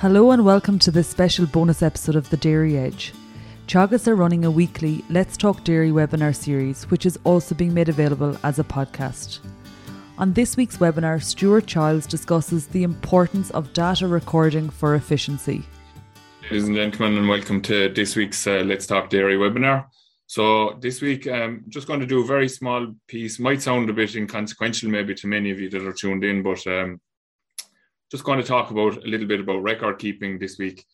Hello and welcome to this special bonus episode of The Dairy Edge. Teagasc are running a weekly Let's Talk Dairy webinar series, which is also being made available as a podcast. On this week's webinar, Stuart Childs discusses the importance of data recording for efficiency. Ladies and gentlemen, and welcome to this week's uh, Let's Talk Dairy webinar. So this week, I'm um, just going to do a very small piece. Might sound a bit inconsequential, maybe to many of you that are tuned in, but um, just going to talk about a little bit about record keeping this week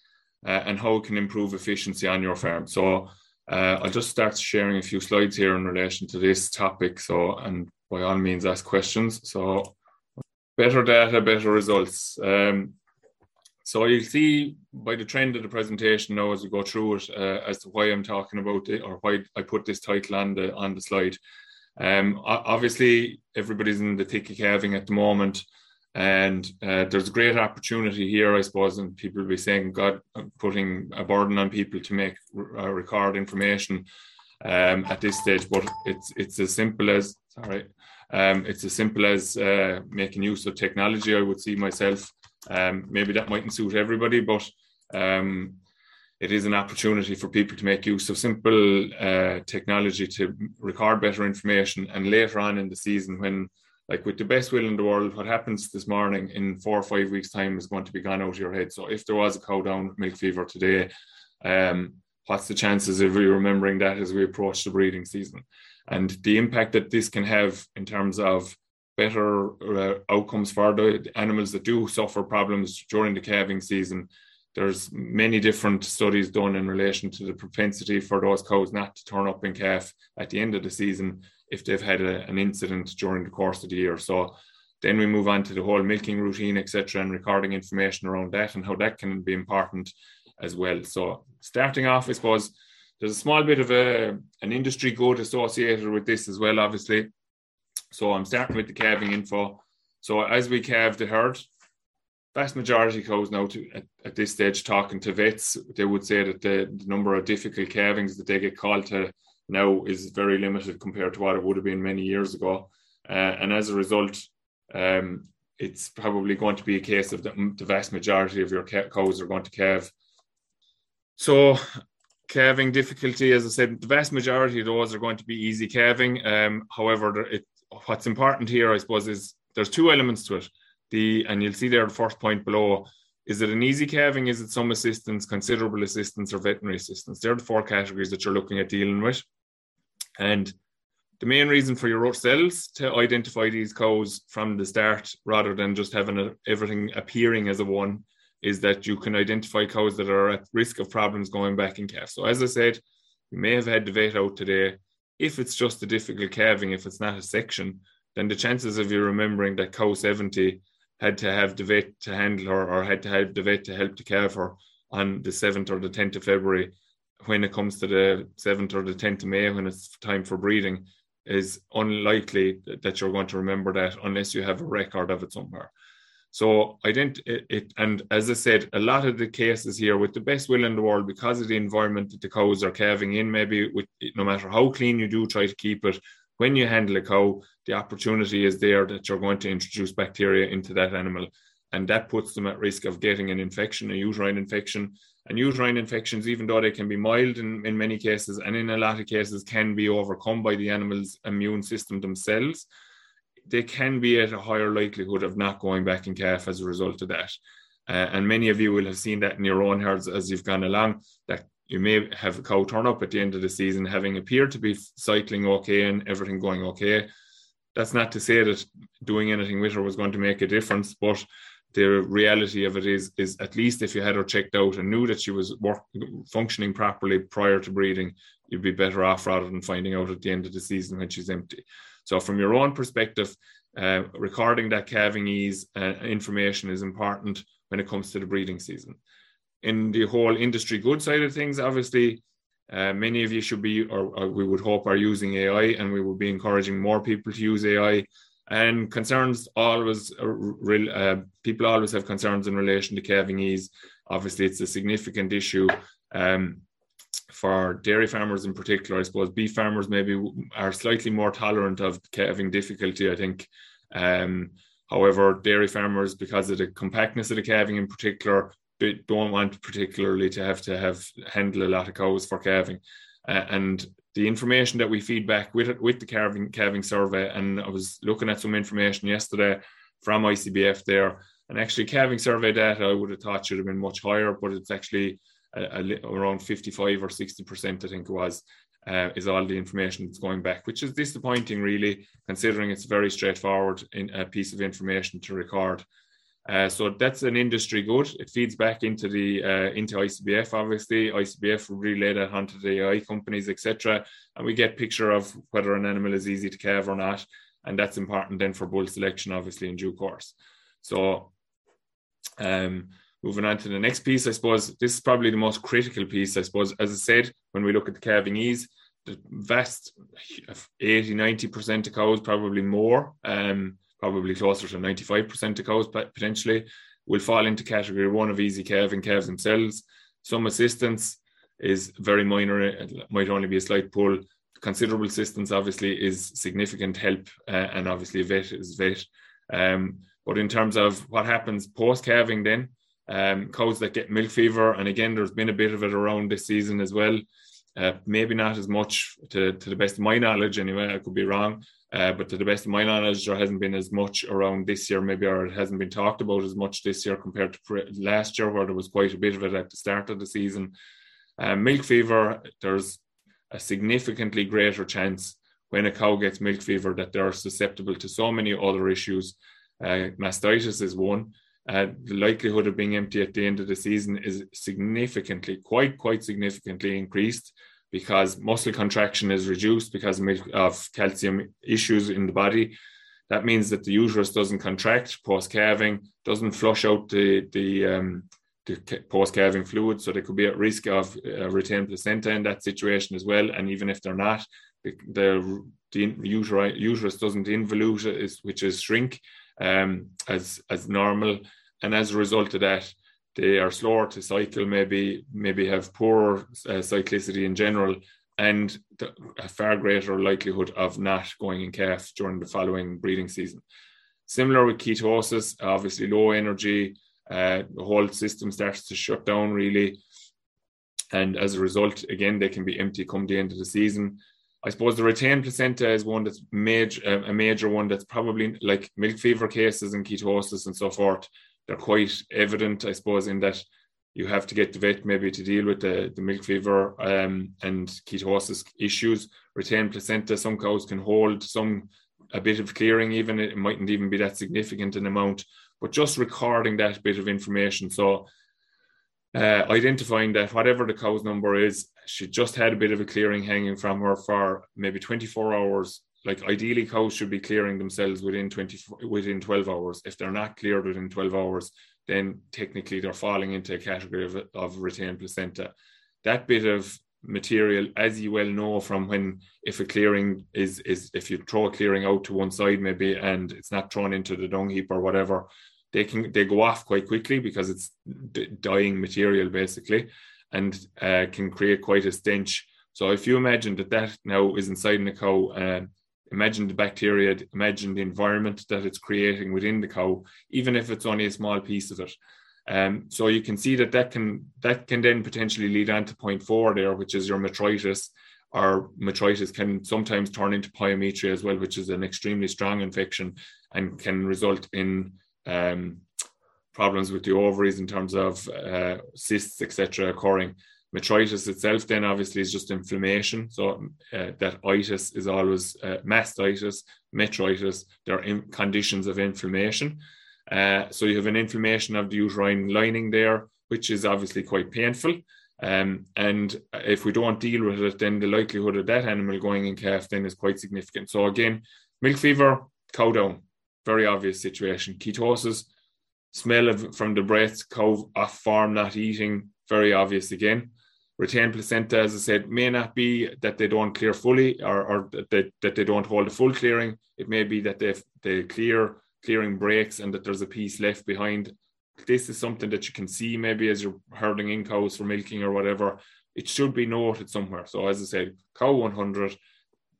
uh, and how it can improve efficiency on your farm. So uh, I'll just start sharing a few slides here in relation to this topic. So, and by all means, ask questions. So, better data, better results. Um, so you'll see by the trend of the presentation now as we go through it uh, as to why I'm talking about it or why I put this title on the on the slide. Um, obviously, everybody's in the thick of calving at the moment. And uh, there's a great opportunity here, I suppose, and people will be saying, God, putting a burden on people to make uh, record information um, at this stage. But it's it's as simple as sorry, um, it's as simple as uh, making use of technology. I would see myself. Um, maybe that mightn't suit everybody, but um, it is an opportunity for people to make use of simple uh, technology to record better information. And later on in the season, when like with the best will in the world, what happens this morning in four or five weeks' time is going to be gone out of your head. So if there was a cow down milk fever today, um, what's the chances of you remembering that as we approach the breeding season? And the impact that this can have in terms of better uh, outcomes for the animals that do suffer problems during the calving season. There's many different studies done in relation to the propensity for those cows not to turn up in calf at the end of the season if they've had a, an incident during the course of the year. So then we move on to the whole milking routine, etc., and recording information around that and how that can be important as well. So starting off, I suppose there's a small bit of a an industry good associated with this as well, obviously. So I'm starting with the calving info. So as we calve the herd, vast majority cows now to, at, at, this stage talking to vets, they would say that the, the number of difficult calvings that they get called to now is very limited compared to what it would have been many years ago. Uh, and as a result, um, it's probably going to be a case of the, the vast majority of your cows are going to calve. So, calving difficulty, as I said, the vast majority of those are going to be easy calving. Um, however, it, what's important here, I suppose, is there's two elements to it. The and you'll see there the first point below is it an easy calving? Is it some assistance, considerable assistance, or veterinary assistance? They're the four categories that you're looking at dealing with. And the main reason for your cells to identify these cows from the start, rather than just having a, everything appearing as a one, is that you can identify cows that are at risk of problems going back in calf. So, as I said, you may have had the vet out today. If it's just a difficult calving, if it's not a section, then the chances of you remembering that cow 70 had to have the vet to handle her or had to have the vet to help to care for on the 7th or the 10th of February when it comes to the 7th or the 10th of May when it's time for breeding is unlikely that you're going to remember that unless you have a record of it somewhere. So I didn't it, it, and as I said, a lot of the cases here with the best will in the world, because of the environment that the cows are calving in, maybe with no matter how clean you do try to keep it, when you handle a cow, the opportunity is there that you're going to introduce bacteria into that animal. And that puts them at risk of getting an infection, a uterine infection. And uterine infections, even though they can be mild in, in many cases, and in a lot of cases can be overcome by the animal's immune system themselves, they can be at a higher likelihood of not going back in calf as a result of that. Uh, and many of you will have seen that in your own herds as you've gone along, that you may have a cow turn up at the end of the season having appeared to be cycling okay and everything going okay. That's not to say that doing anything with her was going to make a difference, but the reality of it is, is at least if you had her checked out and knew that she was work, functioning properly prior to breeding, you'd be better off rather than finding out at the end of the season when she's empty. So, from your own perspective, uh, recording that calving ease uh, information is important when it comes to the breeding season in the whole industry good side of things, obviously, uh, many of you should be, or, or, we would hope, are using AI, and we will be encouraging more people to use AI. And concerns always, uh, uh, people always have concerns in relation to calving ease. Obviously, it's a significant issue um, for dairy farmers in particular. I suppose beef farmers maybe are slightly more tolerant of calving difficulty. I think. Um, However, dairy farmers, because of the compactness of the calving in particular, don't want particularly to have to have handle a lot of cows for calving. Uh, and the information that we feed back with with the calving calving survey, and I was looking at some information yesterday from ICBF there, and actually calving survey data I would have thought should have been much higher, but it's actually a, a, around 55 or 60 percent, I think it was. Uh, is all the information that's going back, which is disappointing, really, considering it's very straightforward in a piece of information to record. Uh, so that's an industry good. It feeds back into the uh, into ICBF. Obviously, ICBF relay that onto the AI companies, etc., and we get picture of whether an animal is easy to calve or not, and that's important then for bull selection, obviously in due course. So, um, moving on to the next piece, I suppose this is probably the most critical piece. I suppose, as I said, when we look at the calving ease, the vast 80, 90 percent of cows, probably more. Um, probably closer to 95% of cows potentially, will fall into category one of easy calving calves themselves. Some assistance is very minor, it might only be a slight pull. Considerable assistance obviously is significant help, uh, and obviously vet is vet. Um, but in terms of what happens post calving, then um, cows that get milk fever, and again, there's been a bit of it around this season as well. Uh, maybe not as much to, to the best of my knowledge, anyway. I could be wrong. Uh, but to the best of my knowledge, there hasn't been as much around this year, maybe, or it hasn't been talked about as much this year compared to pre- last year, where there was quite a bit of it at the start of the season. Uh, milk fever, there's a significantly greater chance when a cow gets milk fever that they're susceptible to so many other issues. Uh, mastitis is one. Uh, the likelihood of being empty at the end of the season is significantly, quite, quite significantly increased because muscle contraction is reduced because of calcium issues in the body. That means that the uterus doesn't contract post calving, doesn't flush out the the, um, the post calving fluid, so they could be at risk of uh, retained placenta in that situation as well. And even if they're not, the the, the uterus doesn't involute, which is shrink um, as as normal, and as a result of that, they are slower to cycle, maybe maybe have poor uh, cyclicity in general, and the, a far greater likelihood of not going in calf during the following breeding season. Similar with ketosis, obviously low energy, uh, the whole system starts to shut down really, and as a result, again they can be empty come the end of the season. I suppose the retained placenta is one that's major, a major one that's probably like milk fever cases and ketosis and so forth they're quite evident, I suppose, in that you have to get the vet maybe to deal with the, the milk fever um, and ketosis issues. Retained placenta, some cows can hold some a bit of clearing, even it mightn't even be that significant an amount, but just recording that bit of information. So uh, identifying that whatever the cow's number is, she just had a bit of a clearing hanging from her for maybe 24 hours like ideally cows should be clearing themselves within 20 within 12 hours. If they're not cleared within 12 hours then technically they're falling into a category of, of retained placenta. That bit of material as you well know from when if a clearing is is if you throw a clearing out to one side maybe and it's not thrown into the dung heap or whatever they can they go off quite quickly because it's dying material basically and uh, can create quite a stench. So if you imagine that that now is inside in cow uh, imagine the bacteria, imagine the environment that it's creating within the cow, even if it's only a small piece of it. Um, so you can see that that can that can then potentially lead on to point four there, which is your metritis. Or metritis can sometimes turn into pyometra as well, which is an extremely strong infection and can result in um, problems with the ovaries in terms of uh, cysts, etc., occurring. Metritis itself then obviously is just inflammation. So uh, that itis is always uh, mastitis, metritis. They're in conditions of inflammation. Uh, so you have an inflammation of the uterine lining there, which is obviously quite painful. Um, and if we don't deal with it, then the likelihood of that animal going in calf then is quite significant. So again, milk fever, cow down, very obvious situation. Ketosis, smell of from the breath, cow off farm, not eating, very obvious again retained placenta, as I said, may not be that they don't clear fully or, or that, that they don't hold a full clearing. It may be that they they clear clearing breaks and that there's a piece left behind. This is something that you can see maybe as you're herding in cows for milking or whatever. It should be noted somewhere. So as I said, cow 100,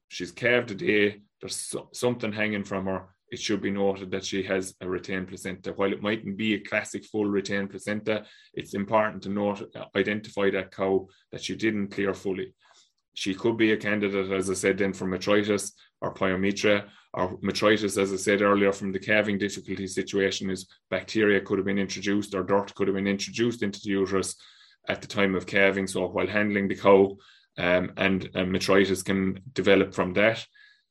she's calved a day. There's so, something hanging from her. It should be noted that she has a retained placenta. While it mightn't be a classic full retained placenta, it's important to note, identify that cow that she didn't clear fully. She could be a candidate, as I said, then for metritis or pyometra, or metritis, as I said earlier, from the calving difficulty situation, is bacteria could have been introduced or dirt could have been introduced into the uterus at the time of calving. So while handling the cow, um, and, and metritis can develop from that.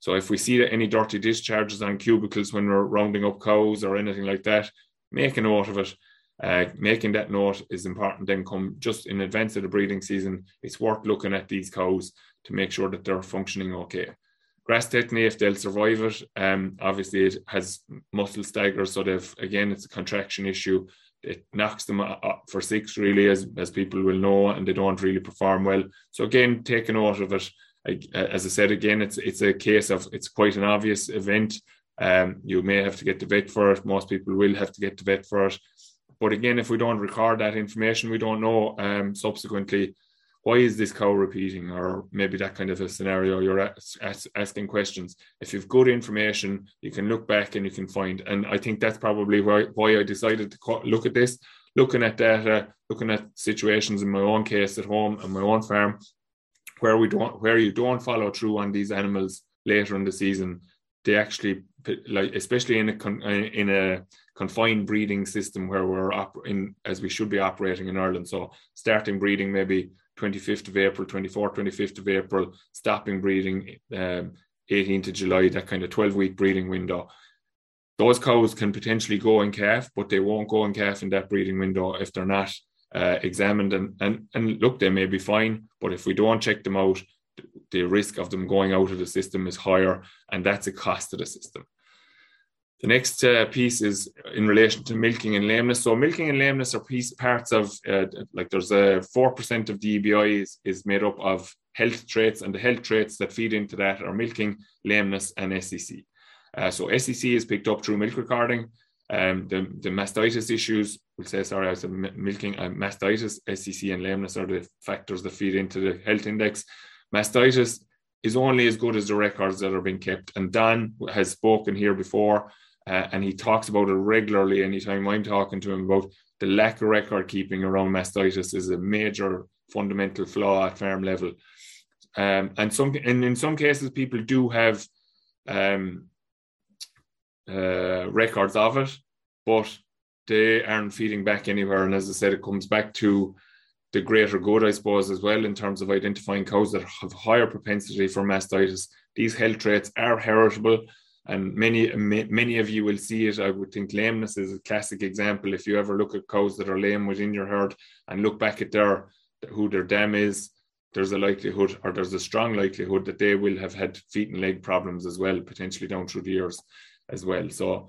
So if we see any dirty discharges on cubicles when we're rounding up cows or anything like that, make a note of it. Uh, making that note is important. Then come just in advance of the breeding season, it's worth looking at these cows to make sure that they're functioning okay. Grass tetany, if they'll survive it, um, obviously it has muscle stagger, so they've again it's a contraction issue. It knocks them up for six really, as as people will know, and they don't really perform well. So again, take a note of it. As I said again, it's it's a case of it's quite an obvious event. Um, you may have to get the vet for it. Most people will have to get the vet for it. But again, if we don't record that information, we don't know um, subsequently why is this cow repeating, or maybe that kind of a scenario. You're asking questions. If you've good information, you can look back and you can find. And I think that's probably why, why I decided to look at this, looking at data, looking at situations in my own case at home and my own farm, where we don't, where you don't follow through on these animals later in the season. They actually, like especially in a in a confined breeding system where we're in as we should be operating in Ireland. So starting breeding maybe 25th of April, 24th, 25th of April, stopping breeding um, 18th of July, that kind of 12 week breeding window. Those cows can potentially go in calf, but they won't go in calf in that breeding window if they're not uh, examined. And, and, and look, they may be fine, but if we don't check them out, the risk of them going out of the system is higher, and that's a cost to the system. The next uh, piece is in relation to milking and lameness. So milking and lameness are piece, parts of uh, like there's a four percent of the EBI is, is made up of health traits, and the health traits that feed into that are milking, lameness, and SCC. Uh, so SCC is picked up through milk recording. Um, the, the mastitis issues, we'll say, sorry, I said milking, uh, mastitis, SCC, and lameness are the factors that feed into the health index. Mastitis is only as good as the records that are being kept. And Dan has spoken here before uh, and he talks about it regularly. Anytime I'm talking to him about the lack of record keeping around mastitis is a major fundamental flaw at farm level. Um, and some and in some cases, people do have um, uh, records of it, but they aren't feeding back anywhere. And as I said, it comes back to the greater good, I suppose, as well, in terms of identifying cows that have higher propensity for mastitis. These health traits are heritable and many many of you will see it. I would think lameness is a classic example. If you ever look at cows that are lame within your herd and look back at their who their dam is, there's a likelihood or there's a strong likelihood that they will have had feet and leg problems as well, potentially down through the years as well. So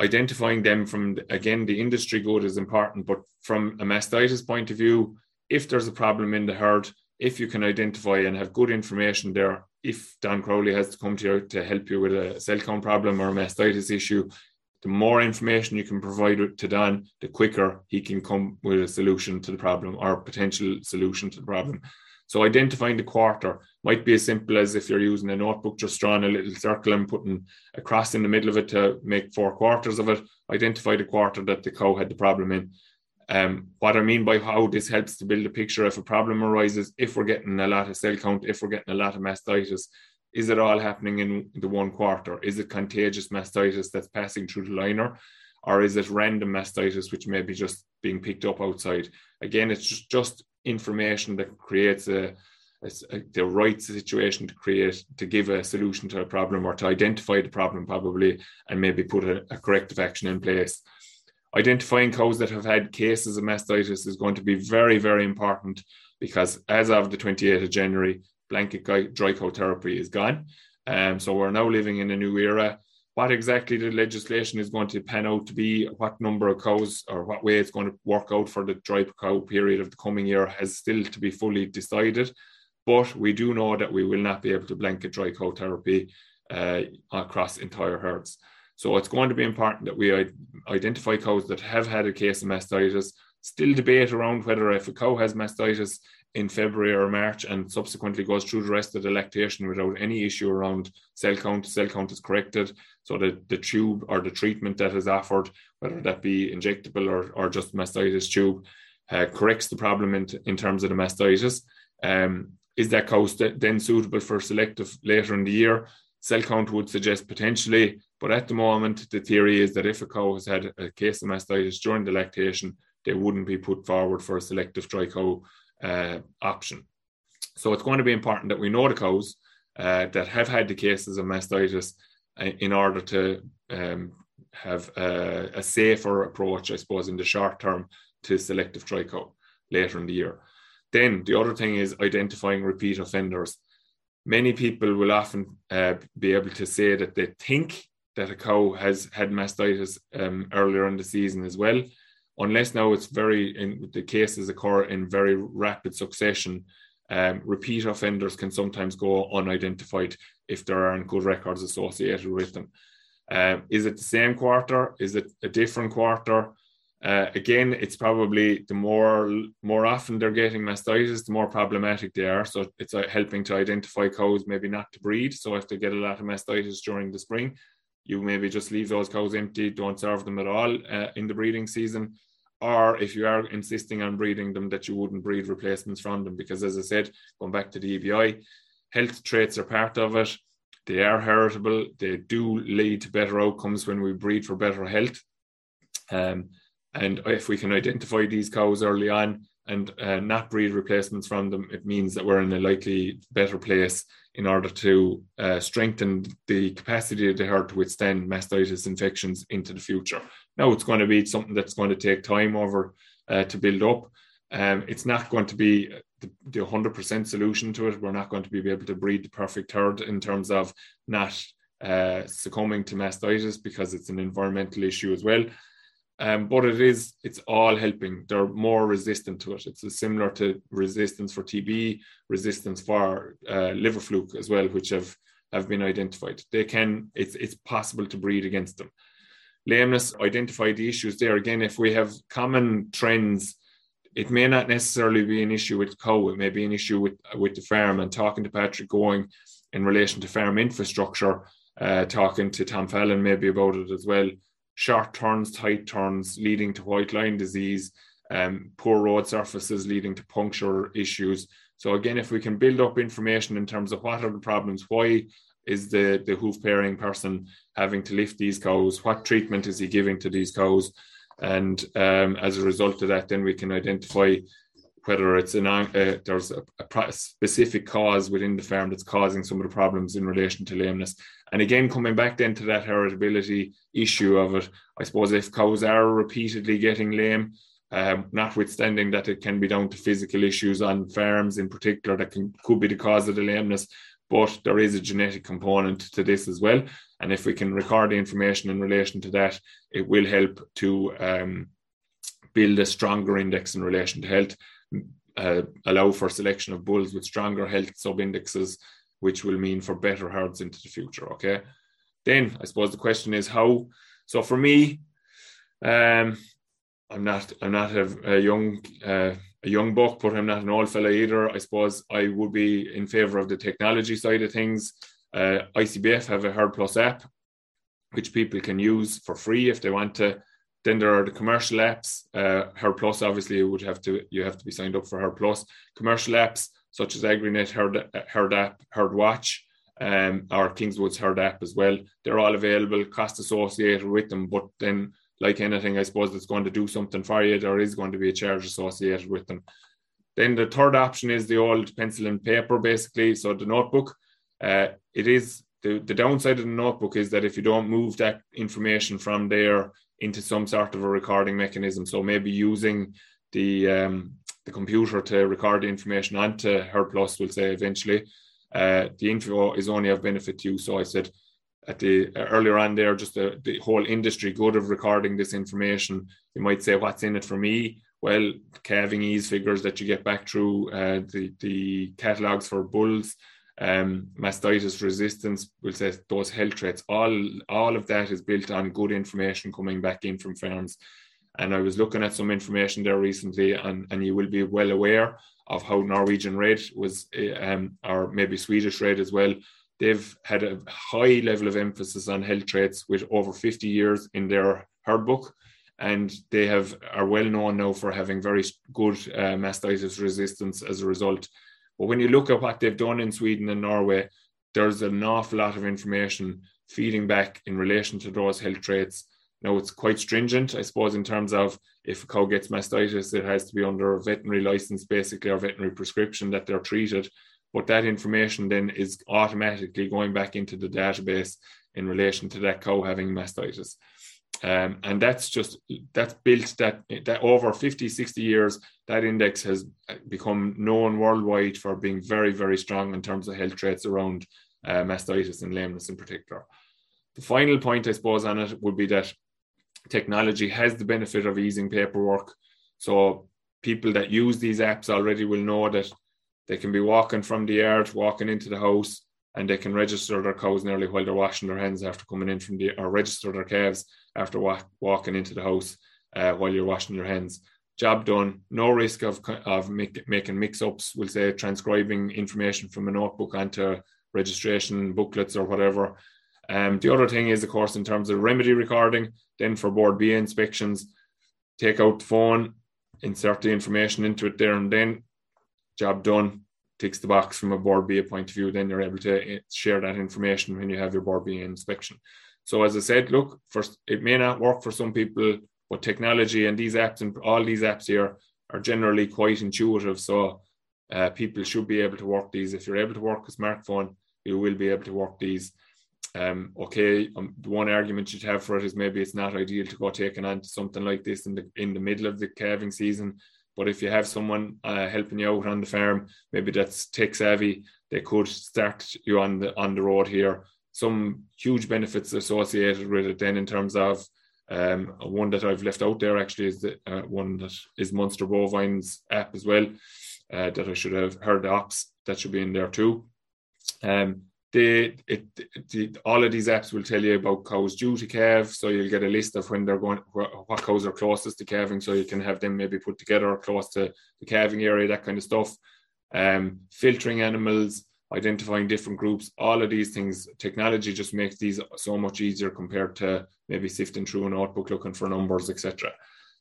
identifying them from again the industry good is important, but from a mastitis point of view, if there's a problem in the herd, if you can identify and have good information there, if Dan Crowley has to come to you to help you with a cell count problem or a mastitis issue, the more information you can provide to Dan, the quicker he can come with a solution to the problem or potential solution to the problem. So identifying the quarter might be as simple as if you're using a notebook, just drawing a little circle and putting a cross in the middle of it to make four quarters of it. Identify the quarter that the cow had the problem in. Um, what I mean by how this helps to build a picture if a problem arises, if we're getting a lot of cell count, if we're getting a lot of mastitis, is it all happening in the one quarter? Is it contagious mastitis that's passing through the liner? Or is it random mastitis, which may be just being picked up outside? Again, it's just, information that creates a, the right situation to create, to give a solution to a problem or to identify the problem probably, and maybe put a, a corrective action in place identifying cows that have had cases of mastitis is going to be very, very important because as of the 28th of January, blanket dry cow therapy is gone. Um, so we're now living in a new era. What exactly the legislation is going to pan out to be, what number of cows or what way it's going to work out for the dry cow period of the coming year has still to be fully decided. But we do know that we will not be able to blanket dry cow therapy uh, across entire herds. So it's going to be important that we identify cows that have had a case of mastitis. Still debate around whether if a cow has mastitis, in February or March and subsequently goes through the rest of the lactation without any issue around cell count, cell count is corrected. So the, the tube or the treatment that is offered, whether that be injectable or, or just mastitis tube, uh, corrects the problem in, in terms of the mastitis. Um, is that cow then suitable for selective later in the year? Cell count would suggest potentially, but at the moment, the theory is that if a cow has had a case of mastitis during the lactation, they wouldn't be put forward for a selective dry cow uh, option. So it's going to be important that we know the cows uh, that have had the cases of mastitis uh, in order to um, have a, a, safer approach, I suppose, in the short term to selective dry cow later in the year. Then the other thing is identifying repeat offenders. Many people will often uh, be able to say that they think that a cow has had mastitis um, earlier in the season as well, unless now it's very in the cases occur in very rapid succession. Um, repeat offenders can sometimes go unidentified if there aren't good records associated with them. Um, is it the same quarter? Is it a different quarter? Uh, again, it's probably the more more often they're getting mastitis, the more problematic they are. So it's uh, helping to identify cows maybe not to breed. So if they get a lot of mastitis during the spring, you maybe just leave those cows empty, don't serve them at all uh, in the breeding season. Or if you are insisting on breeding them, that you wouldn't breed replacements from them. Because as I said, going back to the EBI, health traits are part of it. They are heritable. They do lead to better outcomes when we breed for better health. Um, and if we can identify these cows early on and uh, not breed replacements from them, it means that we're in a likely better place in order to uh, strengthen the capacity of the herd to withstand mastitis infections into the future. Now, it's going to be something that's going to take time over uh, to build up. Um, it's not going to be the, the 100% solution to it. We're not going to be able to breed the perfect herd in terms of not uh, succumbing to mastitis because it's an environmental issue as well. Um, but it is, it's all helping. They're more resistant to it. It's similar to resistance for TB, resistance for uh, liver fluke as well, which have, have been identified. They can, it's, it's possible to breed against them. Lameness, identify the issues there. Again, if we have common trends, it may not necessarily be an issue with cow, it may be an issue with, with the farm. And talking to Patrick Gowing in relation to farm infrastructure, uh, talking to Tom Fallon maybe about it as well short turns, tight turns leading to white line disease, um, poor road surfaces leading to puncture issues. So again, if we can build up information in terms of what are the problems, why is the, the hoof pairing person having to lift these cows, what treatment is he giving to these cows, and um, as a result of that, then we can identify whether it's an uh, there's a, a, specific cause within the farm that's causing some of the problems in relation to lameness. And again, coming back then to that heritability issue of it, I suppose if cows are repeatedly getting lame, um, notwithstanding that it can be down to physical issues on farms in particular that can, could be the cause of the lameness, but there is a genetic component to this as well. And if we can record the information in relation to that, it will help to um, build a stronger index in relation to health, uh, allow for selection of bulls with stronger health sub indexes which will mean for better herds into the future. Okay. Then I suppose the question is how. So for me, um, I'm not I'm not a, a young uh, a young buck, but I'm not an old fella either. I suppose I would be in favour of the technology side of things. Uh, ICBF have a Herd Plus app, which people can use for free if they want to. Then there are the commercial apps. Uh, Herd Plus, obviously, you would have to you have to be signed up for Herd Plus. Commercial apps such as AgriNet, Herd, Herd App, Herd Watch, um, or Kingswood's Herd App as well. They're all available, cost associated with them, but then, like anything, I suppose that's going to do something for you, there is going to be a charge associated with them. Then the third option is the old pencil and paper, basically. So the notebook, uh, it is the, the downside of the notebook is that if you don't move that information from there into some sort of a recording mechanism, so maybe using the um, the computer to record the information onto Herd Plus will say eventually. Uh, the info is only of benefit to you. So I said at the uh, earlier on there, just the, the whole industry good of recording this information. You might say, what's in it for me? Well, calving ease figures that you get back through uh, the, the catalogs for bulls, um, mastitis resistance, we'll say those health traits, all, all of that is built on good information coming back in from farms. And I was looking at some information there recently, and, and you will be well aware of how Norwegian Red was, um, or maybe Swedish Red as well. They've had a high level of emphasis on health traits with over 50 years in their herd book, and they have are well known now for having very good uh, mastitis resistance as a result. But when you look at what they've done in Sweden and Norway, there's an awful lot of information feeding back in relation to those health traits. Now it's quite stringent, I suppose, in terms of if a cow gets mastitis, it has to be under a veterinary license, basically, or veterinary prescription that they're treated. But that information then is automatically going back into the database in relation to that cow having mastitis. Um, and that's just that's built that that over 50 60 years that index has become known worldwide for being very very strong in terms of health traits around uh, mastitis and lameness in particular the final point i suppose on it would be that technology has the benefit of easing paperwork so people that use these apps already will know that they can be walking from the yard walking into the house and they can register their cows nearly while they're washing their hands after coming in from the or register their calves after walk, walking into the house uh, while you're washing your hands. Job done. No risk of of make, making mix-ups. We'll say transcribing information from a notebook onto registration booklets or whatever. Um, the other thing is, of course, in terms of remedy recording. Then for Bord Bia inspections, take out the phone, insert the information into it there and then. Job done ticks the box from a Bord Bia point of view, then you're able to eh, share that information when you have your Bord Bia inspection. So as I said, look, first it may not work for some people, but technology and these apps and all these apps here are generally quite intuitive. So uh, people should be able to work these. If you're able to work a smartphone, you will be able to work these. Um, okay, um, the one argument you'd have for it is maybe it's not ideal to go taking on something like this in the in the middle of the calving season but if you have someone uh, helping you out on the farm, maybe that's tech savvy, they could start you on the on the road here. Some huge benefits associated with it. Then in terms of um, one that I've left out there actually is the uh, one that is Munster Bovine's app as well. Uh, that I should have heard the ops that should be in there too. Um, it, all of these apps will tell you about cows due to calve so you'll get a list of when they're going what cows are closest to calving so you can have them maybe put together close to the calving area that kind of stuff. Um, filtering animals identifying different groups all of these things technology just makes these so much easier compared to maybe sifting through a notebook looking for numbers etc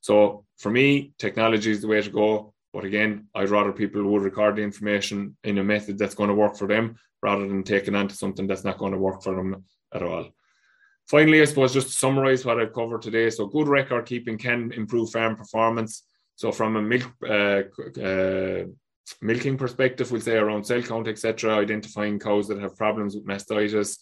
so for me technology is the way to go but again, I'd rather people would record the information in a method that's going to work for them rather than taking on to something that's not going to work for them at all. Finally, I suppose just to summarize what I've covered today. So, good record keeping can improve farm performance. So, from a milk uh, uh, milking perspective, we'll say around cell count, etc., identifying cows that have problems with mastitis,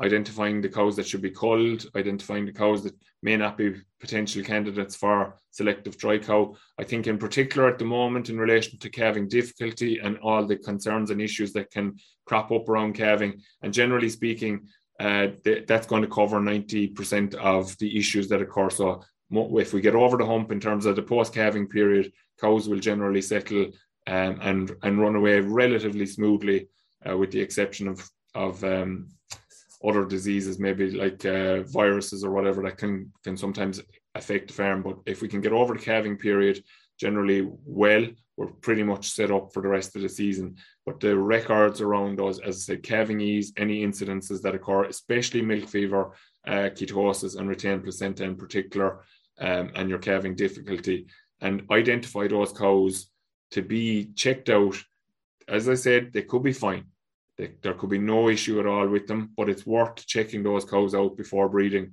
identifying the cows that should be culled, identifying the cows that may not be potential candidates for selective dry cow. I think, in particular, at the moment, in relation to calving difficulty and all the concerns and issues that can crop up around calving, and generally speaking, uh, th- that's going to cover 90% of the issues that occur. So, if we get over the hump in terms of the post calving period, cows will generally settle um, and and run away relatively smoothly, uh, with the exception of of um, other diseases, maybe like uh, viruses or whatever that can can sometimes affect the farm. But if we can get over the calving period generally well, we're pretty much set up for the rest of the season. But the records around those, as I said, calving ease, any incidences that occur, especially milk fever, uh, ketosis, and retained placenta in particular, um, and your calving difficulty, and identify those cows to be checked out. As I said, they could be fine they, there could be no issue at all with them, but it's worth checking those cows out before breeding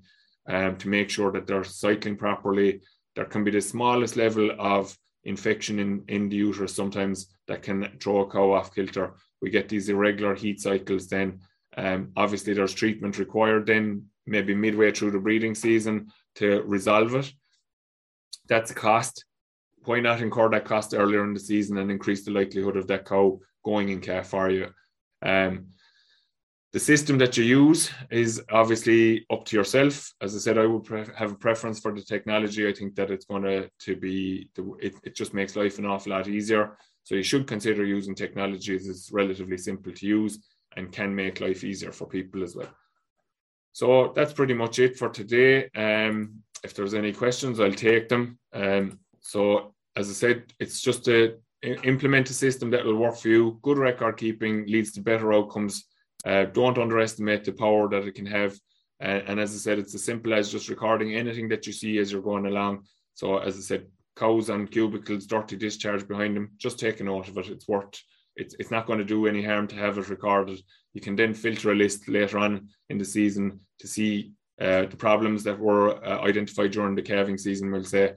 um, to make sure that they're cycling properly. There can be the smallest level of infection in, in the uterus sometimes that can throw a cow off kilter. We get these irregular heat cycles then. Um, obviously, there's treatment required then, maybe midway through the breeding season to resolve it. That's a cost. Why not incur that cost earlier in the season and increase the likelihood of that cow going in calf for you? Um, the system that you use is obviously up to yourself. As I said, I would pre- have a preference for the technology. I think that it's going to to be the, it, it just makes life an awful lot easier. So you should consider using technology as it's relatively simple to use and can make life easier for people as well. So that's pretty much it for today. Um, if there's any questions, I'll take them. Um, so as I said, it's just a implement a system that will work for you. Good record keeping leads to better outcomes. Uh, don't underestimate the power that it can have. Uh, and as I said, it's as simple as just recording anything that you see as you're going along. So, as I said, cows and cubicles, dirty discharge behind them, just take a note of it. It's worth it's, it's not going to do any harm to have it recorded. You can then filter a list later on in the season to see uh, the problems that were uh, identified during the calving season. We'll say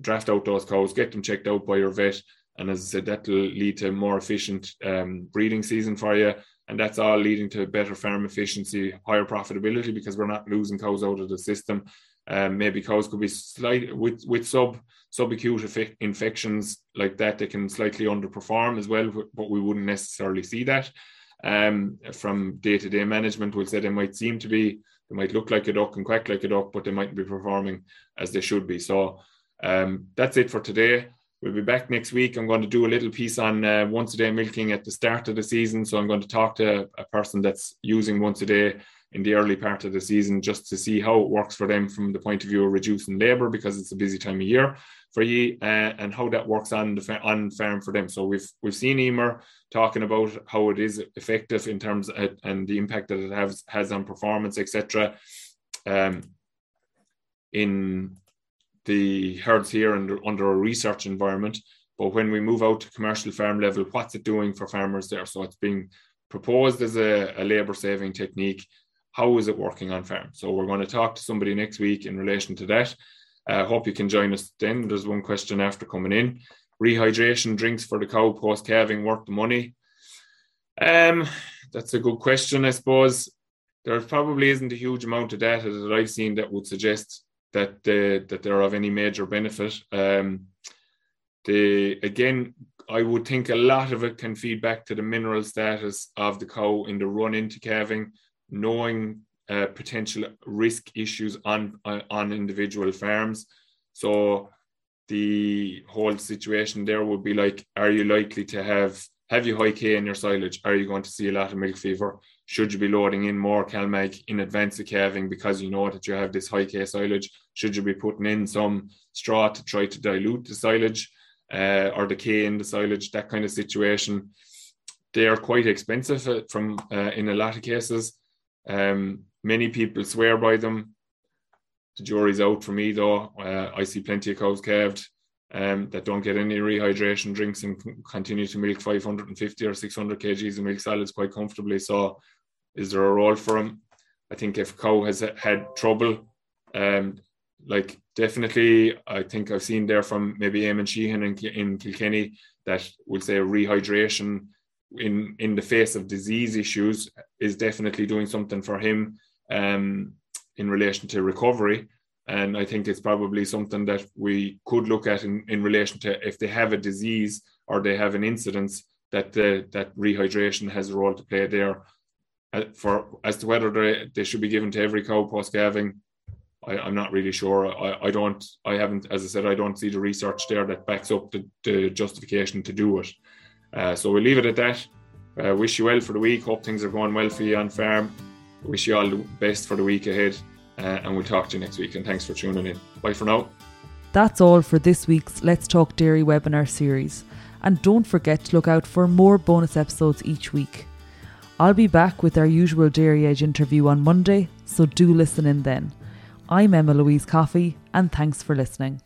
draft out those cows, get them checked out by your vet, and as I said, that will lead to a more efficient um, breeding season for you. And that's all leading to better farm efficiency, higher profitability because we're not losing cows out of the system. Um, maybe cows could be slight with with sub subacute infections like that. They can slightly underperform as well, but we wouldn't necessarily see that. Um, from day to day management, we'll say they might seem to be, they might look like a duck and quack like a duck, but they might be performing as they should be. So um, that's it for today. We'll be back next week. I'm going to do a little piece on uh, once a day milking at the start of the season. So I'm going to talk to a person that's using once a day in the early part of the season just to see how it works for them from the point of view of reducing labour because it's a busy time of year for you uh, and how that works on the on farm for them. So we've we've seen Emer talking about how it is effective in terms of, and the impact that it has has on performance, etc. Um, in the herds here under, under a research environment. But when we move out to commercial farm level, what's it doing for farmers there? So it's being proposed as a, a labour saving technique. How is it working on farm? So we're going to talk to somebody next week in relation to that. I uh, hope you can join us then. There's one question after coming in. Rehydration drinks for the cow post calving worth the money? Um, that's a good question, I suppose. There probably isn't a huge amount of data that I've seen that would suggest that uh, that they're of any major benefit. Um, the again, I would think a lot of it can feed back to the mineral status of the cow in the run into calving, knowing uh, potential risk issues on uh, on individual farms. So the whole situation there would be like, are you likely to have have you high K in your silage? Are you going to see a lot of milk fever? Should you be loading in more CalMag in advance of calving because you know that you have this high K silage? Should you be putting in some straw to try to dilute the silage uh, or the K in the silage? That kind of situation. They are quite expensive uh, from uh, in a lot of cases. Um, many people swear by them. The jury's out for me though. Uh, I see plenty of cows calved um, that don't get any rehydration drinks and continue to milk 550 or 600 kgs of milk solids quite comfortably. So is there a role for him? I think if cow has had trouble, um, like definitely, I think I've seen there from maybe Eamon Sheehan in, in Kilkenny that would say rehydration in in the face of disease issues is definitely doing something for him um, in relation to recovery. And I think it's probably something that we could look at in, in relation to if they have a disease or they have an incidence that the, that rehydration has a role to play there for as to whether they, they should be given to every cow post calving. I, am not really sure. I, I don't. I haven't, as I said, I don't see the research there that backs up the, the justification to do it. Uh, so we'll leave it at that. Uh, wish you well for the week. Hope things are going well for you on farm. Wish you all the best for the week ahead. Uh, and we'll talk to you next week. And thanks for tuning in. Bye for now. That's all for this week's Let's Talk Dairy webinar series. And don't forget to look out for more bonus episodes each week. I'll be back with our usual Dairy Edge interview on Monday, so do listen in then. I'm Emma Louise Coffey, and thanks for listening.